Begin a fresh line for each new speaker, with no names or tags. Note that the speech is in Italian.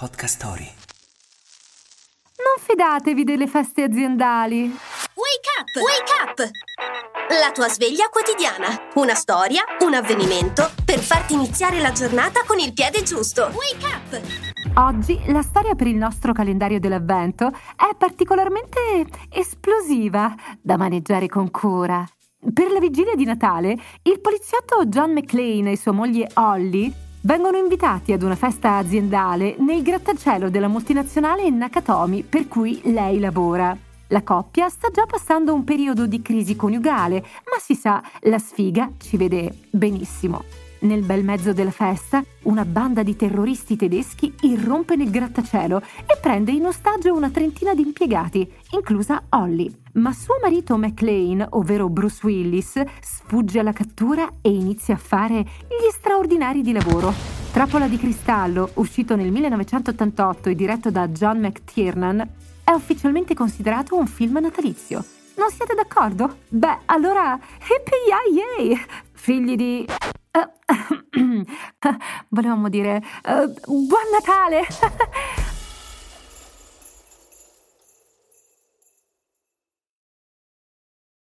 Podcast Story.
Non fidatevi delle feste aziendali.
Wake up! Wake up! La tua sveglia quotidiana. Una storia, un avvenimento per farti iniziare la giornata con il piede giusto. Wake up!
Oggi la storia per il nostro calendario dell'avvento è particolarmente esplosiva da maneggiare con cura. Per la vigilia di Natale, il poliziotto John McClane e sua moglie Holly vengono invitati ad una festa aziendale nel grattacielo della multinazionale Nakatomi per cui lei lavora. La coppia sta già passando un periodo di crisi coniugale, ma si sa, la sfiga ci vede benissimo. Nel bel mezzo della festa, una banda di terroristi tedeschi irrompe nel grattacielo e prende in ostaggio una trentina di impiegati, inclusa Holly. Ma suo marito McLean, ovvero Bruce Willis, sfugge alla cattura e inizia a fare gli straordinari di lavoro. Trappola di cristallo, uscito nel 1988 e diretto da John McTiernan, è ufficialmente considerato un film natalizio. Non siete d'accordo? Beh, allora, hippie yay! Figli di... Volevamo dire uh, buon Natale!